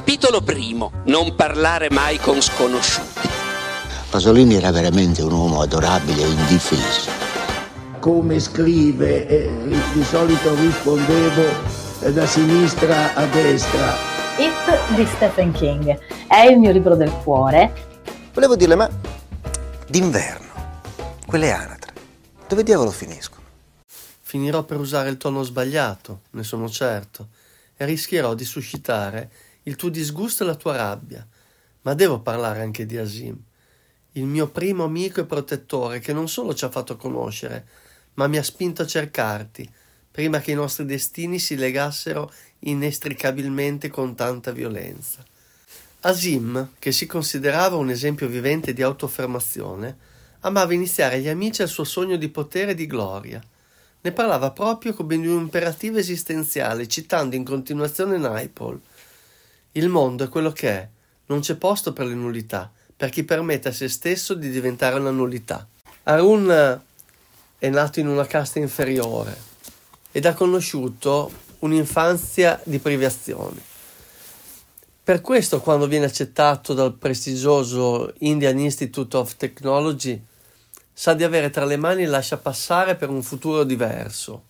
Capitolo primo. Non parlare mai con sconosciuti. Pasolini era veramente un uomo adorabile e indifeso. Come scrive, eh, di solito rispondevo eh, da sinistra a destra. It di Stephen King è il mio libro del cuore. Volevo dirle, ma d'inverno, quelle anatre, dove diavolo finiscono? Finirò per usare il tono sbagliato, ne sono certo, e rischierò di suscitare il tuo disgusto e la tua rabbia. Ma devo parlare anche di Asim, il mio primo amico e protettore che non solo ci ha fatto conoscere, ma mi ha spinto a cercarti, prima che i nostri destini si legassero inestricabilmente con tanta violenza. Asim, che si considerava un esempio vivente di autoaffermazione, amava iniziare gli amici al suo sogno di potere e di gloria. Ne parlava proprio come di un imperativo esistenziale, citando in continuazione Naipaul. Il mondo è quello che è, non c'è posto per le nullità, per chi permette a se stesso di diventare una nullità. Arun è nato in una casta inferiore ed ha conosciuto un'infanzia di privazioni. Per questo, quando viene accettato dal prestigioso Indian Institute of Technology, sa di avere tra le mani il lascia passare per un futuro diverso.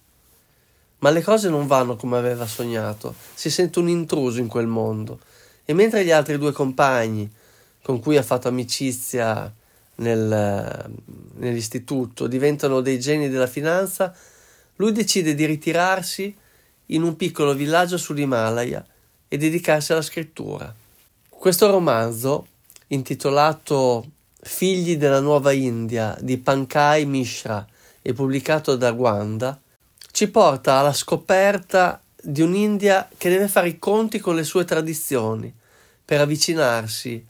Ma le cose non vanno come aveva sognato, si sente un intruso in quel mondo e mentre gli altri due compagni con cui ha fatto amicizia nel, nell'istituto diventano dei geni della finanza, lui decide di ritirarsi in un piccolo villaggio sull'Himalaya e dedicarsi alla scrittura. Questo romanzo, intitolato Figli della Nuova India di Pankaj Mishra e pubblicato da Gwanda, ci porta alla scoperta di un'India che deve fare i conti con le sue tradizioni per avvicinarsi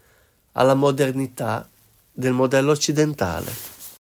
alla modernità del modello occidentale.